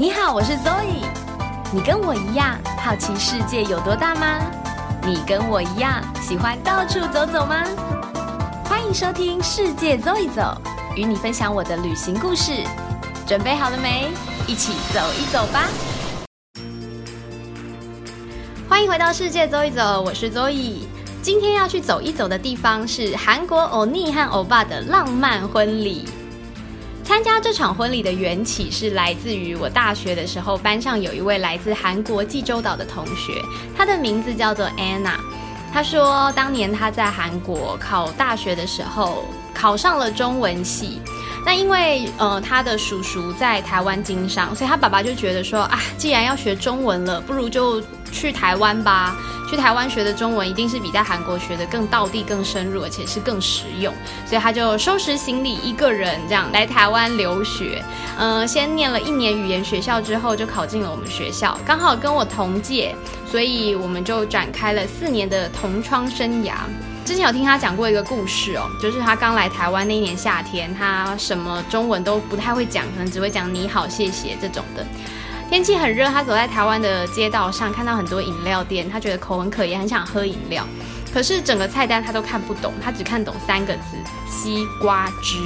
你好，我是 Zoe。你跟我一样好奇世界有多大吗？你跟我一样喜欢到处走走吗？欢迎收听《世界走一走》，与你分享我的旅行故事。准备好了没？一起走一走吧！欢迎回到《世界走一走》，我是 Zoe。今天要去走一走的地方是韩国欧尼和欧巴的浪漫婚礼。参加这场婚礼的缘起是来自于我大学的时候，班上有一位来自韩国济州岛的同学，他的名字叫做 Anna。他说，当年他在韩国考大学的时候，考上了中文系。那因为呃他的叔叔在台湾经商，所以他爸爸就觉得说啊，既然要学中文了，不如就去台湾吧。去台湾学的中文一定是比在韩国学的更道地、更深入，而且是更实用。所以他就收拾行李，一个人这样来台湾留学。呃，先念了一年语言学校之后，就考进了我们学校，刚好跟我同届，所以我们就展开了四年的同窗生涯。之前有听他讲过一个故事哦，就是他刚来台湾那一年夏天，他什么中文都不太会讲，可能只会讲你好、谢谢这种的。天气很热，他走在台湾的街道上，看到很多饮料店，他觉得口很渴，也很想喝饮料。可是整个菜单他都看不懂，他只看懂三个字：西瓜汁。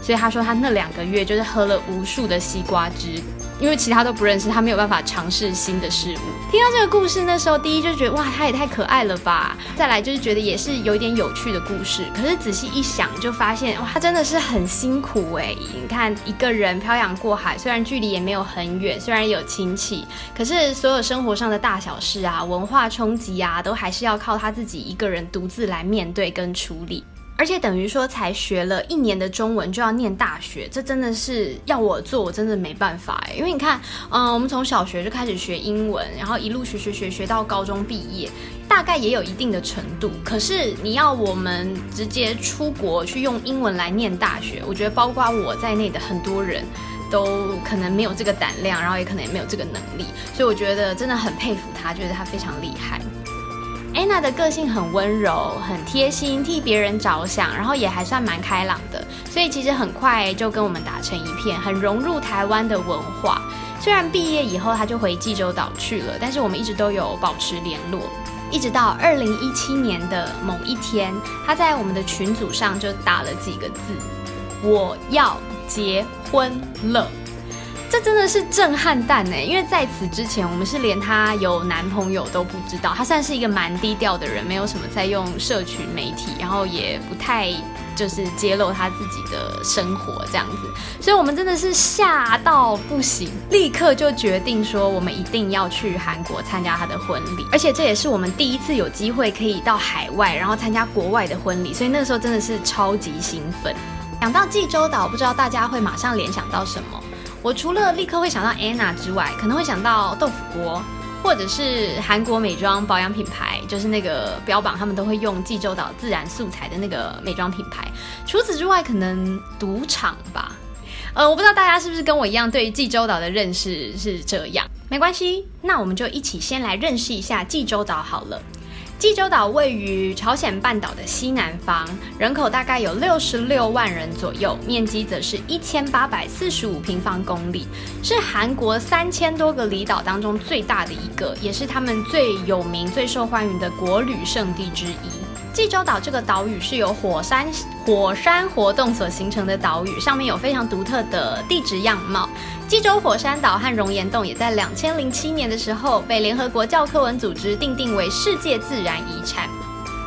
所以他说他那两个月就是喝了无数的西瓜汁。因为其他都不认识，他没有办法尝试新的事物。听到这个故事，那时候第一就觉得哇，他也太可爱了吧。再来就是觉得也是有一点有趣的故事。可是仔细一想，就发现哇，他真的是很辛苦哎。你看一个人漂洋过海，虽然距离也没有很远，虽然有亲戚，可是所有生活上的大小事啊，文化冲击啊，都还是要靠他自己一个人独自来面对跟处理。而且等于说才学了一年的中文就要念大学，这真的是要我做，我真的没办法哎。因为你看，嗯，我们从小学就开始学英文，然后一路学学学学到高中毕业，大概也有一定的程度。可是你要我们直接出国去用英文来念大学，我觉得包括我在内的很多人都可能没有这个胆量，然后也可能也没有这个能力。所以我觉得真的很佩服他，觉得他非常厉害。安娜的个性很温柔，很贴心，替别人着想，然后也还算蛮开朗的，所以其实很快就跟我们打成一片，很融入台湾的文化。虽然毕业以后他就回济州岛去了，但是我们一直都有保持联络，一直到二零一七年的某一天，他在我们的群组上就打了几个字：“我要结婚了。”这真的是震撼弹呢，因为在此之前，我们是连她有男朋友都不知道。她算是一个蛮低调的人，没有什么在用社群媒体，然后也不太就是揭露她自己的生活这样子。所以我们真的是吓到不行，立刻就决定说，我们一定要去韩国参加她的婚礼。而且这也是我们第一次有机会可以到海外，然后参加国外的婚礼，所以那个时候真的是超级兴奋。讲到济州岛，不知道大家会马上联想到什么？我除了立刻会想到 Anna 之外，可能会想到豆腐锅，或者是韩国美妆保养品牌，就是那个标榜他们都会用济州岛自然素材的那个美妆品牌。除此之外，可能赌场吧。呃，我不知道大家是不是跟我一样对济州岛的认识是这样。没关系，那我们就一起先来认识一下济州岛好了。济州岛位于朝鲜半岛的西南方，人口大概有六十六万人左右，面积则是一千八百四十五平方公里，是韩国三千多个离岛当中最大的一个，也是他们最有名、最受欢迎的国旅胜地之一。济州岛这个岛屿是由火山火山活动所形成的岛屿，上面有非常独特的地质样貌。济州火山岛和熔岩洞也在两千零七年的时候被联合国教科文组织定定为世界自然遗产。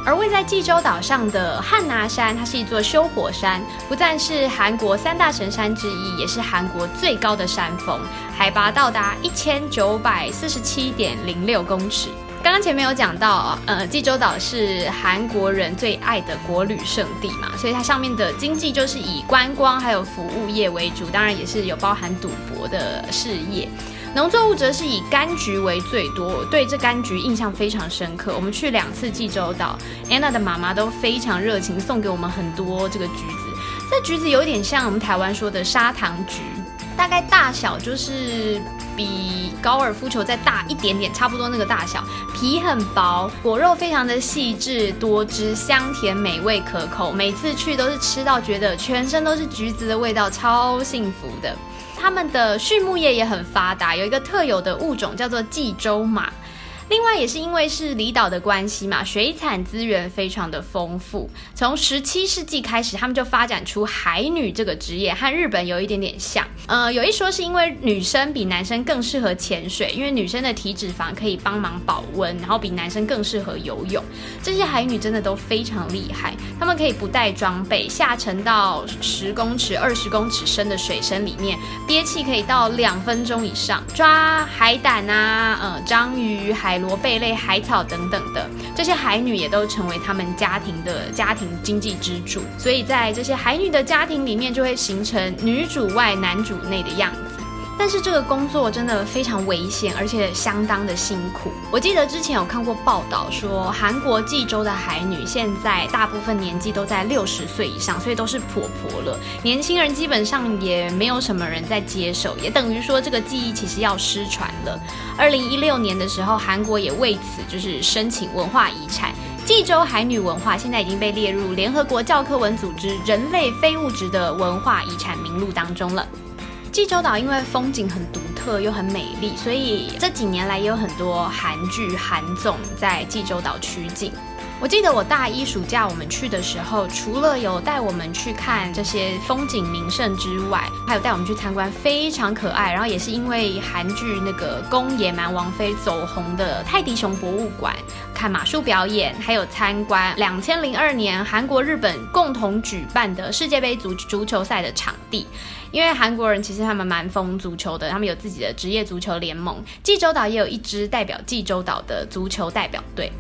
而位在济州岛上的汉拿山，它是一座休火山，不但是韩国三大神山之一，也是韩国最高的山峰，海拔到达一千九百四十七点零六公尺。刚刚前面有讲到，呃，济州岛是韩国人最爱的国旅胜地嘛，所以它上面的经济就是以观光还有服务业为主，当然也是有包含赌博的事业。农作物则是以柑橘为最多，对这柑橘印象非常深刻。我们去两次济州岛，Anna 的妈妈都非常热情，送给我们很多这个橘子。这橘子有点像我们台湾说的砂糖橘，大概大小就是。比高尔夫球再大一点点，差不多那个大小，皮很薄，果肉非常的细致多汁，香甜美味可口。每次去都是吃到觉得全身都是橘子的味道，超幸福的。他们的畜牧业也很发达，有一个特有的物种叫做济州马。另外也是因为是离岛的关系嘛，水产资源非常的丰富。从十七世纪开始，他们就发展出海女这个职业，和日本有一点点像。呃，有一说是因为女生比男生更适合潜水，因为女生的体脂肪可以帮忙保温，然后比男生更适合游泳。这些海女真的都非常厉害，她们可以不带装备下沉到十公尺、二十公尺深的水深里面，憋气可以到两分钟以上，抓海胆啊、呃章鱼、海。螺贝类、海草等等的这些海女也都成为他们家庭的家庭经济支柱，所以在这些海女的家庭里面，就会形成女主外男主内的样子。但是这个工作真的非常危险，而且相当的辛苦。我记得之前有看过报道说，韩国济州的海女现在大部分年纪都在六十岁以上，所以都是婆婆了。年轻人基本上也没有什么人在接手，也等于说这个技艺其实要失传了。二零一六年的时候，韩国也为此就是申请文化遗产，济州海女文化现在已经被列入联合国教科文组织人类非物质的文化遗产名录当中了。济州岛因为风景很独特又很美丽，所以这几年来也有很多韩剧、韩综在济州岛取景。我记得我大一暑假我们去的时候，除了有带我们去看这些风景名胜之外，还有带我们去参观非常可爱，然后也是因为韩剧那个宫野蛮王妃走红的泰迪熊博物馆，看马术表演，还有参观两千零二年韩国日本共同举办的世界杯足足球赛的场地。因为韩国人其实他们蛮疯足球的，他们有自己的职业足球联盟。济州岛也有一支代表济州岛的足球代表队。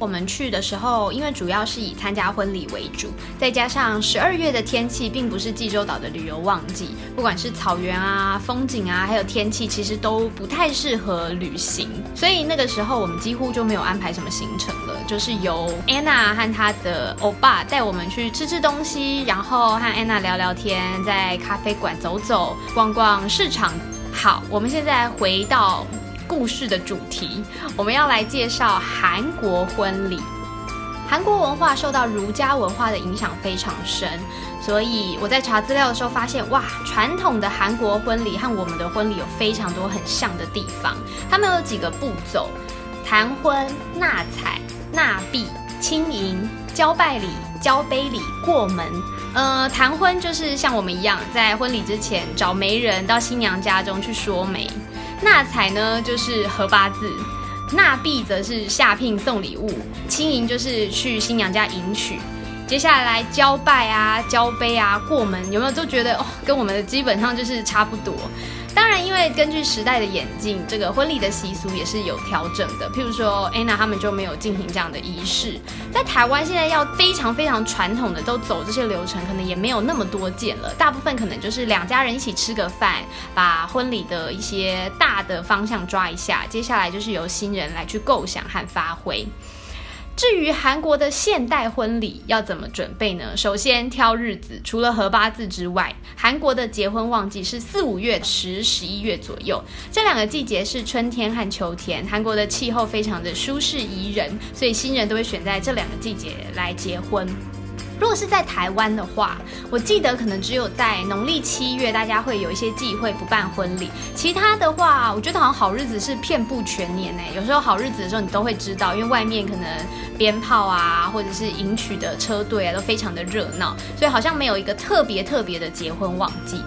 我们去的时候，因为主要是以参加婚礼为主，再加上十二月的天气并不是济州岛的旅游旺季，不管是草原啊、风景啊，还有天气，其实都不太适合旅行。所以那个时候我们几乎就没有安排什么行程了，就是由 Anna 和她的欧巴带我们去吃吃东西，然后和 Anna 聊聊天，在咖啡馆走走、逛逛市场。好，我们现在回到。故事的主题，我们要来介绍韩国婚礼。韩国文化受到儒家文化的影响非常深，所以我在查资料的时候发现，哇，传统的韩国婚礼和我们的婚礼有非常多很像的地方。他们有几个步骤：谈婚、纳彩、纳币、亲迎、交拜礼、交杯礼、过门。呃，谈婚就是像我们一样，在婚礼之前找媒人到新娘家中去说媒。纳彩呢，就是合八字；纳币则是下聘送礼物；亲迎就是去新娘家迎娶。接下来交拜啊、交杯啊、过门，有没有都觉得哦，跟我们的基本上就是差不多。当然，因为根据时代的演进，这个婚礼的习俗也是有调整的。譬如说，Anna 他们就没有进行这样的仪式。在台湾，现在要非常非常传统的都走这些流程，可能也没有那么多见了。大部分可能就是两家人一起吃个饭，把婚礼的一些大的方向抓一下，接下来就是由新人来去构想和发挥。至于韩国的现代婚礼要怎么准备呢？首先挑日子，除了合八字之外，韩国的结婚旺季是四五月、十十一月左右，这两个季节是春天和秋天。韩国的气候非常的舒适宜人，所以新人都会选在这两个季节来结婚。如果是在台湾的话，我记得可能只有在农历七月，大家会有一些忌讳不办婚礼。其他的话，我觉得好像好日子是遍布全年呢。有时候好日子的时候，你都会知道，因为外面可能鞭炮啊，或者是迎娶的车队啊，都非常的热闹，所以好像没有一个特别特别的结婚旺季。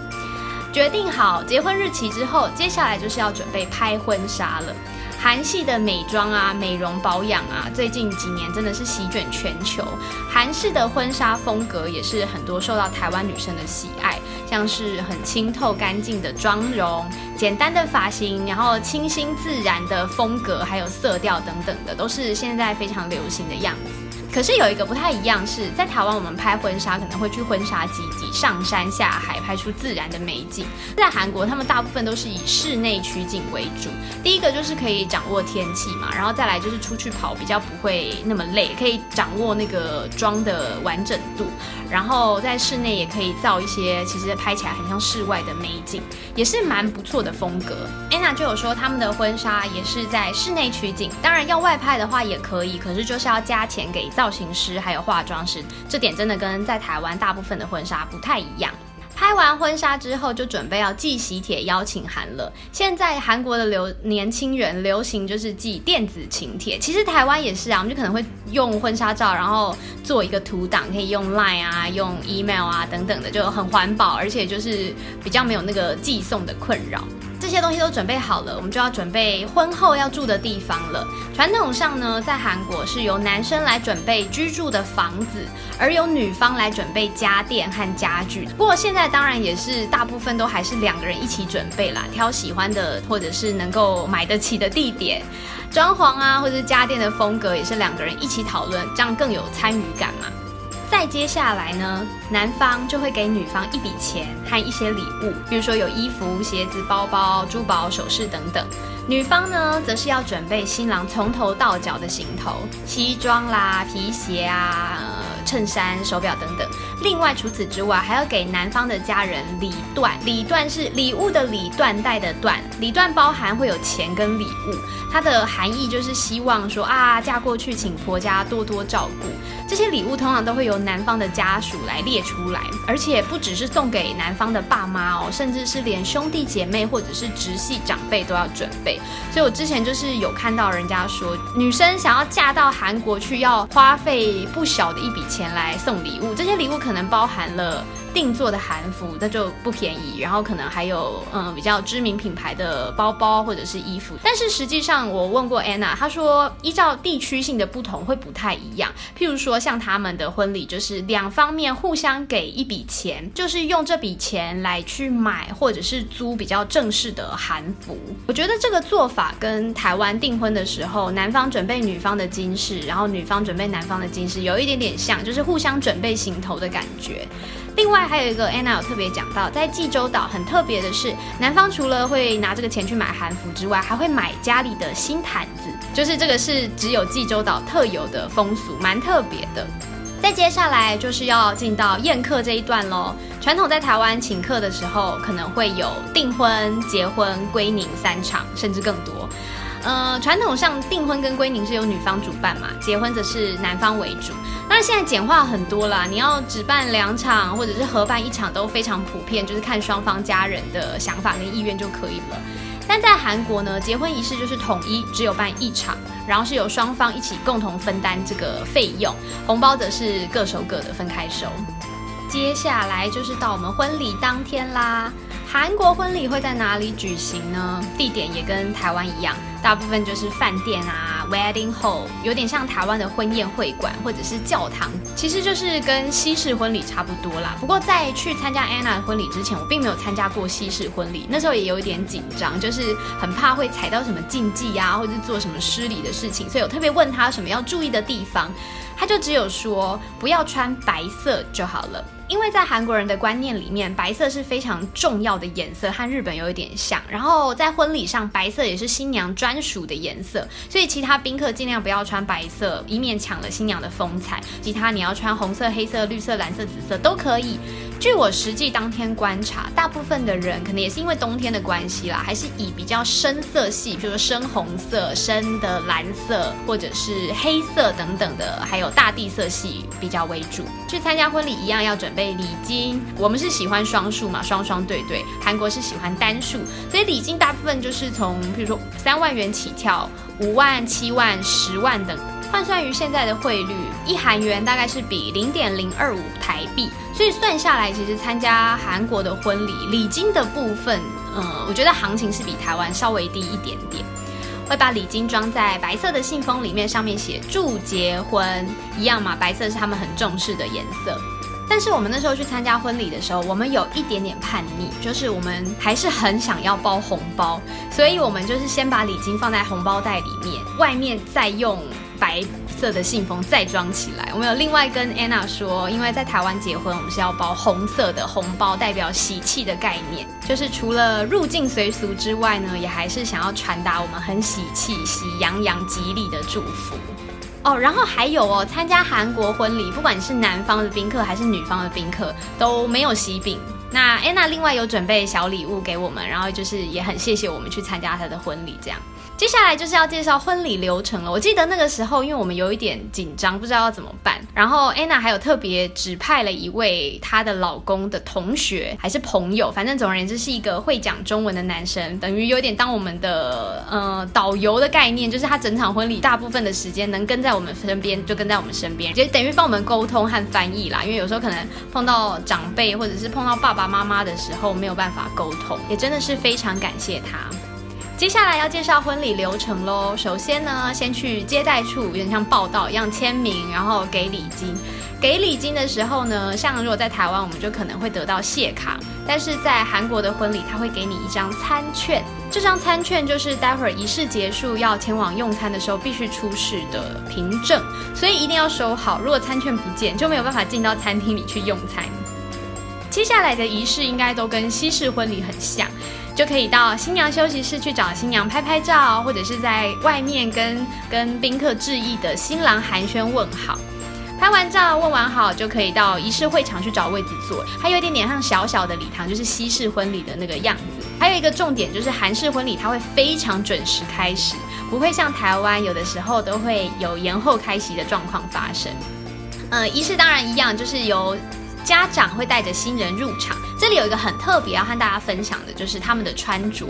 决定好结婚日期之后，接下来就是要准备拍婚纱了。韩系的美妆啊、美容保养啊，最近几年真的是席卷全球。韩式的婚纱风格也是很多受到台湾女生的喜爱，像是很清透干净的妆容、简单的发型，然后清新自然的风格，还有色调等等的，都是现在非常流行的样子。可是有一个不太一样，是在台湾我们拍婚纱可能会去婚纱基地上山下海拍出自然的美景，在韩国他们大部分都是以室内取景为主。第一个就是可以掌握天气嘛，然后再来就是出去跑比较不会那么累，可以掌握那个妆的完整度，然后在室内也可以造一些其实拍起来很像室外的美景，也是蛮不错的风格。Anna 就有说他们的婚纱也是在室内取景，当然要外拍的话也可以，可是就是要加钱给造。造型师还有化妆师，这点真的跟在台湾大部分的婚纱不太一样。拍完婚纱之后，就准备要寄喜帖邀请函了。现在韩国的流年轻人流行就是寄电子请帖，其实台湾也是啊，我们就可能会用婚纱照，然后做一个图档，可以用 Line 啊、用 email 啊等等的，就很环保，而且就是比较没有那个寄送的困扰。这些东西都准备好了，我们就要准备婚后要住的地方了。传统上呢，在韩国是由男生来准备居住的房子，而由女方来准备家电和家具。不过现在当然也是大部分都还是两个人一起准备啦，挑喜欢的或者是能够买得起的地点，装潢啊或者是家电的风格也是两个人一起讨论，这样更有参与感嘛。再接下来呢，男方就会给女方一笔钱和一些礼物，比如说有衣服、鞋子、包包、珠宝首饰等等。女方呢，则是要准备新郎从头到脚的行头，西装啦、皮鞋啊、衬衫、手表等等。另外，除此之外，还要给男方的家人礼缎。礼缎是礼物的礼，缎带的缎。礼缎包含会有钱跟礼物，它的含义就是希望说啊，嫁过去请婆家多多照顾。这些礼物通常都会由男方的家属来列出来，而且不只是送给男方的爸妈哦，甚至是连兄弟姐妹或者是直系长辈都要准备。所以我之前就是有看到人家说，女生想要嫁到韩国去，要花费不小的一笔钱来送礼物。这些礼物可能包含了。定做的韩服那就不便宜，然后可能还有嗯比较知名品牌的包包或者是衣服，但是实际上我问过 Anna，她说依照地区性的不同会不太一样。譬如说像他们的婚礼就是两方面互相给一笔钱，就是用这笔钱来去买或者是租比较正式的韩服。我觉得这个做法跟台湾订婚的时候男方准备女方的金饰，然后女方准备男方的金饰有一点点像，就是互相准备行头的感觉。另外还有一个 Anna 有特别讲到，在济州岛很特别的是，男方除了会拿这个钱去买韩服之外，还会买家里的新毯子，就是这个是只有济州岛特有的风俗，蛮特别的。再接下来就是要进到宴客这一段喽。传统在台湾请客的时候，可能会有订婚、结婚、归宁三场，甚至更多。呃，传统上订婚跟归宁是由女方主办嘛，结婚则是男方为主。那现在简化很多啦，你要只办两场或者是合办一场都非常普遍，就是看双方家人的想法跟意愿就可以了。但在韩国呢，结婚仪式就是统一只有办一场，然后是由双方一起共同分担这个费用，红包则是各收各的分开收。接下来就是到我们婚礼当天啦。韩国婚礼会在哪里举行呢？地点也跟台湾一样，大部分就是饭店啊，wedding hall，有点像台湾的婚宴会馆或者是教堂，其实就是跟西式婚礼差不多啦。不过在去参加 Anna 的婚礼之前，我并没有参加过西式婚礼，那时候也有一点紧张，就是很怕会踩到什么禁忌啊，或者是做什么失礼的事情，所以我特别问他什么要注意的地方，他就只有说不要穿白色就好了。因为在韩国人的观念里面，白色是非常重要的颜色，和日本有一点像。然后在婚礼上，白色也是新娘专属的颜色，所以其他宾客尽量不要穿白色，以免抢了新娘的风采。其他你要穿红色、黑色、绿色、蓝色、紫色都可以。据我实际当天观察，大部分的人可能也是因为冬天的关系啦，还是以比较深色系，比如说深红色、深的蓝色，或者是黑色等等的，还有大地色系比较为主。去参加婚礼一样要准备礼金，我们是喜欢双数嘛，双双对对。韩国是喜欢单数，所以礼金大部分就是从，比如说三万元起跳，五万、七万、十万等。换算于现在的汇率，一韩元大概是比零点零二五台币，所以算下来，其实参加韩国的婚礼礼金的部分，嗯，我觉得行情是比台湾稍微低一点点。会把礼金装在白色的信封里面，上面写祝结婚，一样嘛，白色是他们很重视的颜色。但是我们那时候去参加婚礼的时候，我们有一点点叛逆，就是我们还是很想要包红包，所以我们就是先把礼金放在红包袋里面，外面再用。白色的信封再装起来。我们有另外跟 Anna 说，因为在台湾结婚，我们是要包红色的红包，代表喜气的概念。就是除了入境随俗之外呢，也还是想要传达我们很喜气、喜洋洋、吉利的祝福。哦，然后还有哦，参加韩国婚礼，不管是男方的宾客还是女方的宾客，都没有喜饼。那安娜另外有准备小礼物给我们，然后就是也很谢谢我们去参加她的婚礼，这样。接下来就是要介绍婚礼流程了。我记得那个时候，因为我们有一点紧张，不知道要怎么办。然后安娜还有特别指派了一位她的老公的同学还是朋友，反正总而言之是一个会讲中文的男生，等于有点当我们的呃导游的概念，就是他整场婚礼大部分的时间能跟在我们身边，就跟在我们身边，就等于帮我们沟通和翻译啦。因为有时候可能碰到长辈或者是碰到爸爸妈妈的时候没有办法沟通，也真的是非常感谢他。接下来要介绍婚礼流程喽。首先呢，先去接待处，有点像报道一样签名，然后给礼金。给礼金的时候呢，像如果在台湾，我们就可能会得到谢卡，但是在韩国的婚礼，他会给你一张餐券。这张餐券就是待会儿仪式结束要前往用餐的时候必须出示的凭证，所以一定要收好。如果餐券不见，就没有办法进到餐厅里去用餐。接下来的仪式应该都跟西式婚礼很像。就可以到新娘休息室去找新娘拍拍照，或者是在外面跟跟宾客致意的新郎寒暄问好。拍完照问完好，就可以到仪式会场去找位置坐。还有一点点像小小的礼堂，就是西式婚礼的那个样子。还有一个重点就是韩式婚礼，它会非常准时开始，不会像台湾有的时候都会有延后开席的状况发生。呃，仪式当然一样，就是由。家长会带着新人入场，这里有一个很特别要和大家分享的，就是他们的穿着。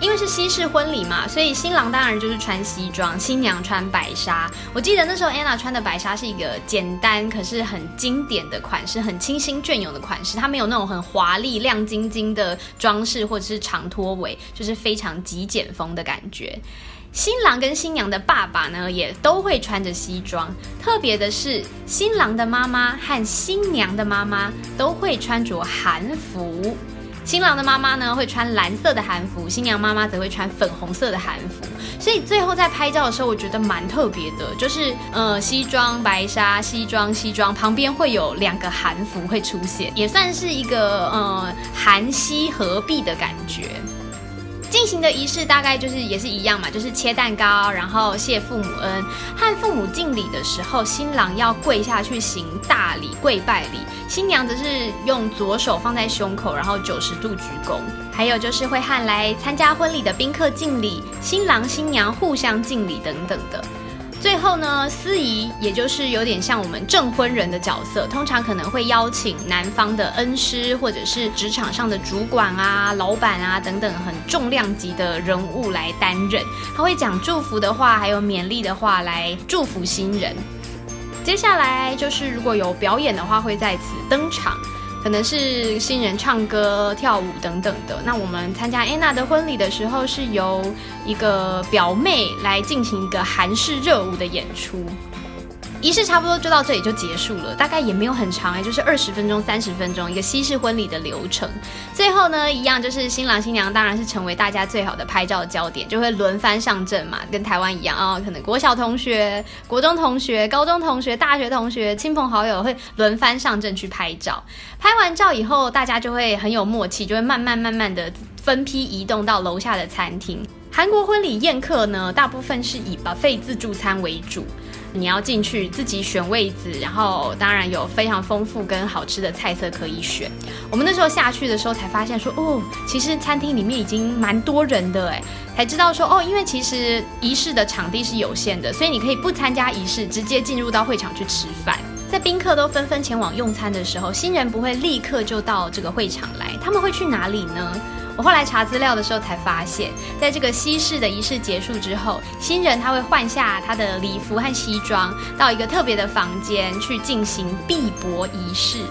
因为是西式婚礼嘛，所以新郎当然就是穿西装，新娘穿白纱。我记得那时候 Anna 穿的白纱是一个简单可是很经典的款式，很清新隽永的款式，它没有那种很华丽亮晶晶的装饰或者是长拖尾，就是非常极简风的感觉。新郎跟新娘的爸爸呢，也都会穿着西装。特别的是，新郎的妈妈和新娘的妈妈都会穿着韩服。新郎的妈妈呢，会穿蓝色的韩服，新娘妈妈则会穿粉红色的韩服。所以最后在拍照的时候，我觉得蛮特别的，就是呃，西装白纱，西装西装，旁边会有两个韩服会出现，也算是一个呃韩西合璧的感觉。进行的仪式大概就是也是一样嘛，就是切蛋糕，然后谢父母恩，和父母敬礼的时候，新郎要跪下去行大礼，跪拜礼；新娘则是用左手放在胸口，然后九十度鞠躬。还有就是会和来参加婚礼的宾客敬礼，新郎新娘互相敬礼等等的。最后呢，司仪也就是有点像我们证婚人的角色，通常可能会邀请男方的恩师或者是职场上的主管啊、老板啊等等很重量级的人物来担任，他会讲祝福的话，还有勉励的话来祝福新人。接下来就是如果有表演的话，会在此登场。可能是新人唱歌、跳舞等等的。那我们参加安娜的婚礼的时候，是由一个表妹来进行一个韩式热舞的演出。仪式差不多就到这里就结束了，大概也没有很长哎，就是二十分钟、三十分钟一个西式婚礼的流程。最后呢，一样就是新郎新娘当然是成为大家最好的拍照焦点，就会轮番上阵嘛，跟台湾一样啊，可能国小同学、国中同学、高中同学、大学同学、亲朋好友会轮番上阵去拍照。拍完照以后，大家就会很有默契，就会慢慢慢慢的分批移动到楼下的餐厅。韩国婚礼宴客呢，大部分是以 buffet 自助餐为主。你要进去自己选位子，然后当然有非常丰富跟好吃的菜色可以选。我们那时候下去的时候才发现说，哦，其实餐厅里面已经蛮多人的哎，才知道说，哦，因为其实仪式的场地是有限的，所以你可以不参加仪式，直接进入到会场去吃饭。在宾客都纷纷前往用餐的时候，新人不会立刻就到这个会场来，他们会去哪里呢？我后来查资料的时候才发现，在这个西式的仪式结束之后，新人他会换下他的礼服和西装，到一个特别的房间去进行闭博仪式。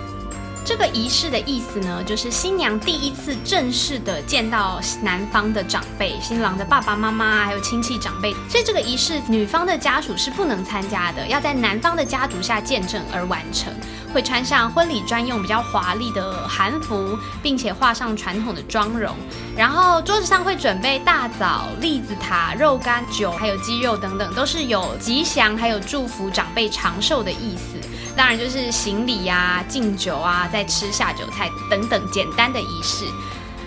这个仪式的意思呢，就是新娘第一次正式的见到男方的长辈，新郎的爸爸妈妈还有亲戚长辈，所以这个仪式女方的家属是不能参加的，要在男方的家族下见证而完成。会穿上婚礼专用比较华丽的韩服，并且画上传统的妆容，然后桌子上会准备大枣、栗子塔、肉干、酒，还有鸡肉等等，都是有吉祥还有祝福长辈长寿的意思。当然就是行礼呀、敬酒啊、再吃下酒菜等等简单的仪式。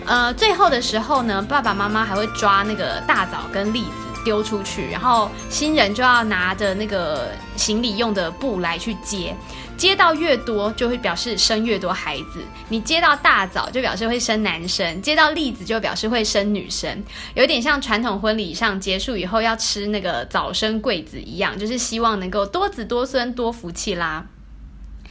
呃，最后的时候呢，爸爸妈妈还会抓那个大枣跟栗子，丢出去，然后新人就要拿着那个行李用的布来去接。接到越多，就会表示生越多孩子。你接到大枣，就表示会生男生；接到栗子，就表示会生女生。有点像传统婚礼上结束以后要吃那个早生贵子一样，就是希望能够多子多孙、多福气啦。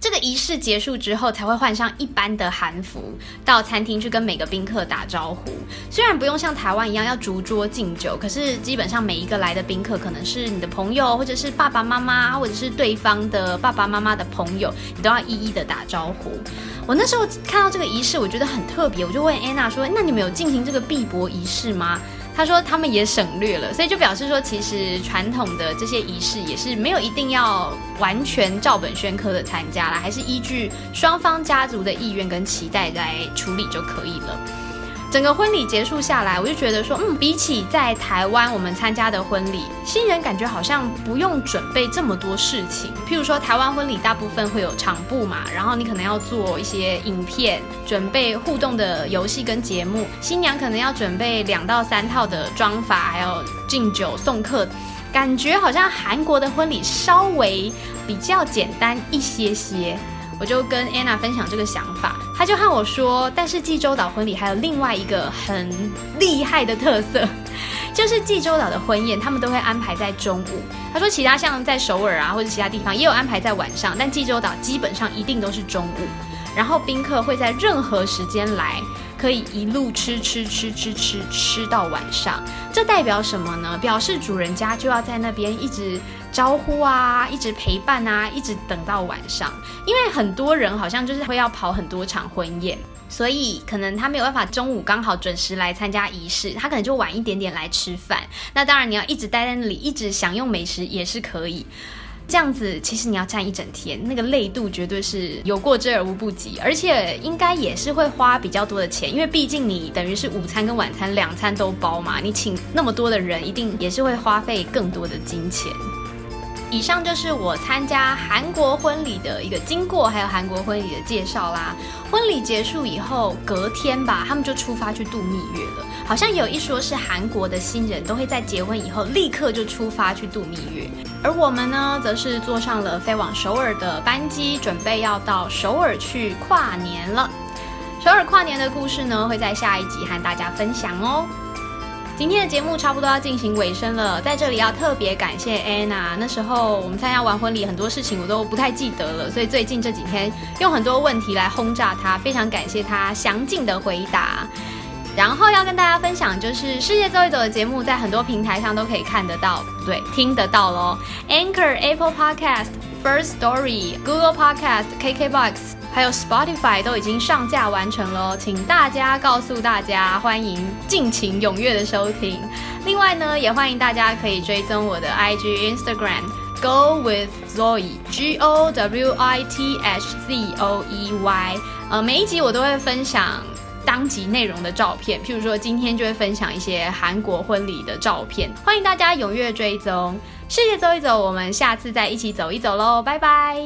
这个仪式结束之后，才会换上一般的韩服，到餐厅去跟每个宾客打招呼。虽然不用像台湾一样要逐桌敬酒，可是基本上每一个来的宾客，可能是你的朋友，或者是爸爸妈妈，或者是对方的爸爸妈妈的朋友，你都要一一的打招呼。我那时候看到这个仪式，我觉得很特别，我就问安娜说：“那你们有进行这个碧博仪式吗？”他说他们也省略了，所以就表示说，其实传统的这些仪式也是没有一定要完全照本宣科的参加啦，还是依据双方家族的意愿跟期待来处理就可以了。整个婚礼结束下来，我就觉得说，嗯，比起在台湾我们参加的婚礼，新人感觉好像不用准备这么多事情。譬如说，台湾婚礼大部分会有场布嘛，然后你可能要做一些影片，准备互动的游戏跟节目，新娘可能要准备两到三套的妆法，还有敬酒送客，感觉好像韩国的婚礼稍微比较简单一些些。我就跟安娜分享这个想法，她就和我说，但是济州岛婚礼还有另外一个很厉害的特色，就是济州岛的婚宴他们都会安排在中午。她说其他像在首尔啊或者其他地方也有安排在晚上，但济州岛基本上一定都是中午，然后宾客会在任何时间来。可以一路吃吃吃吃吃吃到晚上，这代表什么呢？表示主人家就要在那边一直招呼啊，一直陪伴啊，一直等到晚上。因为很多人好像就是会要跑很多场婚宴，所以可能他没有办法中午刚好准时来参加仪式，他可能就晚一点点来吃饭。那当然你要一直待在那里，一直享用美食也是可以。这样子，其实你要站一整天，那个累度绝对是有过之而无不及，而且应该也是会花比较多的钱，因为毕竟你等于是午餐跟晚餐两餐都包嘛，你请那么多的人，一定也是会花费更多的金钱。以上就是我参加韩国婚礼的一个经过，还有韩国婚礼的介绍啦。婚礼结束以后，隔天吧，他们就出发去度蜜月了。好像有一说是韩国的新人都会在结婚以后立刻就出发去度蜜月，而我们呢，则是坐上了飞往首尔的班机，准备要到首尔去跨年了。首尔跨年的故事呢，会在下一集和大家分享哦。今天的节目差不多要进行尾声了，在这里要特别感谢 Anna。那时候我们参加完婚礼，很多事情我都不太记得了，所以最近这几天用很多问题来轰炸她，非常感谢她详尽的回答。然后要跟大家分享，就是世界走一走的节目，在很多平台上都可以看得到，对，听得到喽。Anchor、Apple Podcast、First Story、Google Podcast、KKBox。还有 Spotify 都已经上架完成了，请大家告诉大家，欢迎尽情踊跃的收听。另外呢，也欢迎大家可以追踪我的 IG Instagram Go with Zoe G O W I T H Z O E Y。呃，每一集我都会分享当集内容的照片，譬如说今天就会分享一些韩国婚礼的照片，欢迎大家踊跃追踪。世界走一走，我们下次再一起走一走喽，拜拜。